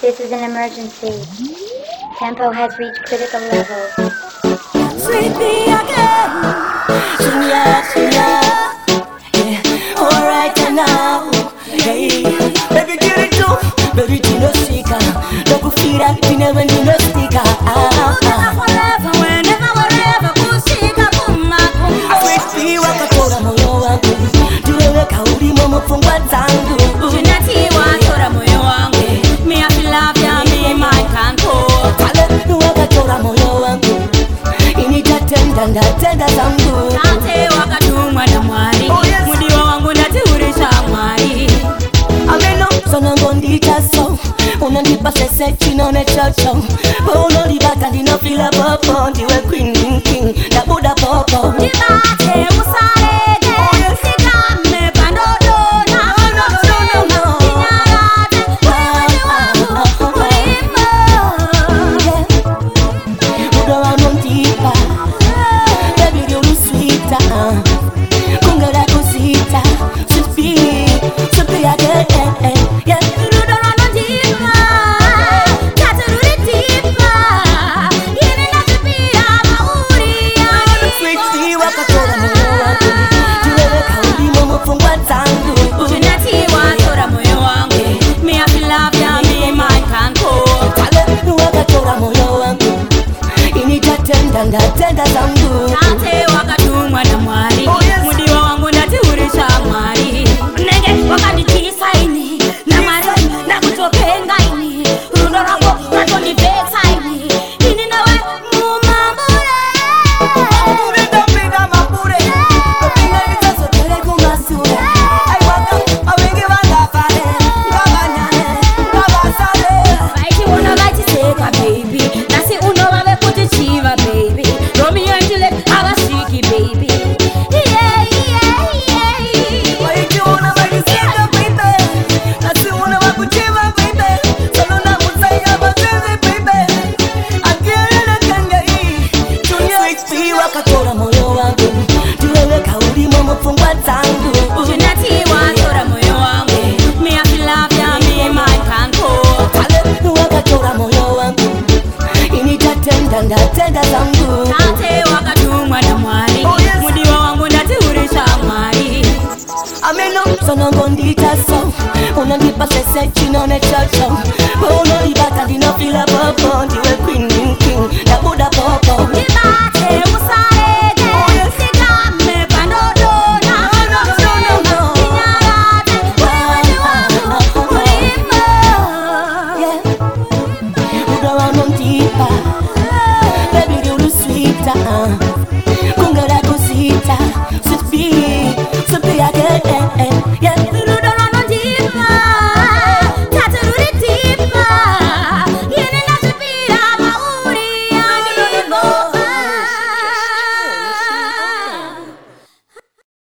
This is an emergency. Tempo has reached critical levels. Treat me again. Junior, junior. Yeah, alright now. Hey, baby, get it too. Baby, do no sticker. do go feel that you never do no sticker. Ah, ah, ah. forever, whenever, wherever, kusika dada zangu nate wakatumwa na mwari oh, mudiwa wangu natiurisha mwari ameno sonango nditaso unandipa sese chinone chocho pounolivaka ndinofila popo ndiwe quinnking na buda popo ndakatora moyo wangu iwewe kaudimo mupfungwa dzangu wakatora moyo wangu ini tatenda ndatenda zangu tate wakatumwa namwari oh. wakatora moyo wangu tiweweka ulimo mupfungwa dzangu ndatenda zangu tate wakatumwa na mwari oh, yes. mudiwa wangu ndatiurisa mwari ameno sonongo ndita so unandipa sese chinone chacho Ooh.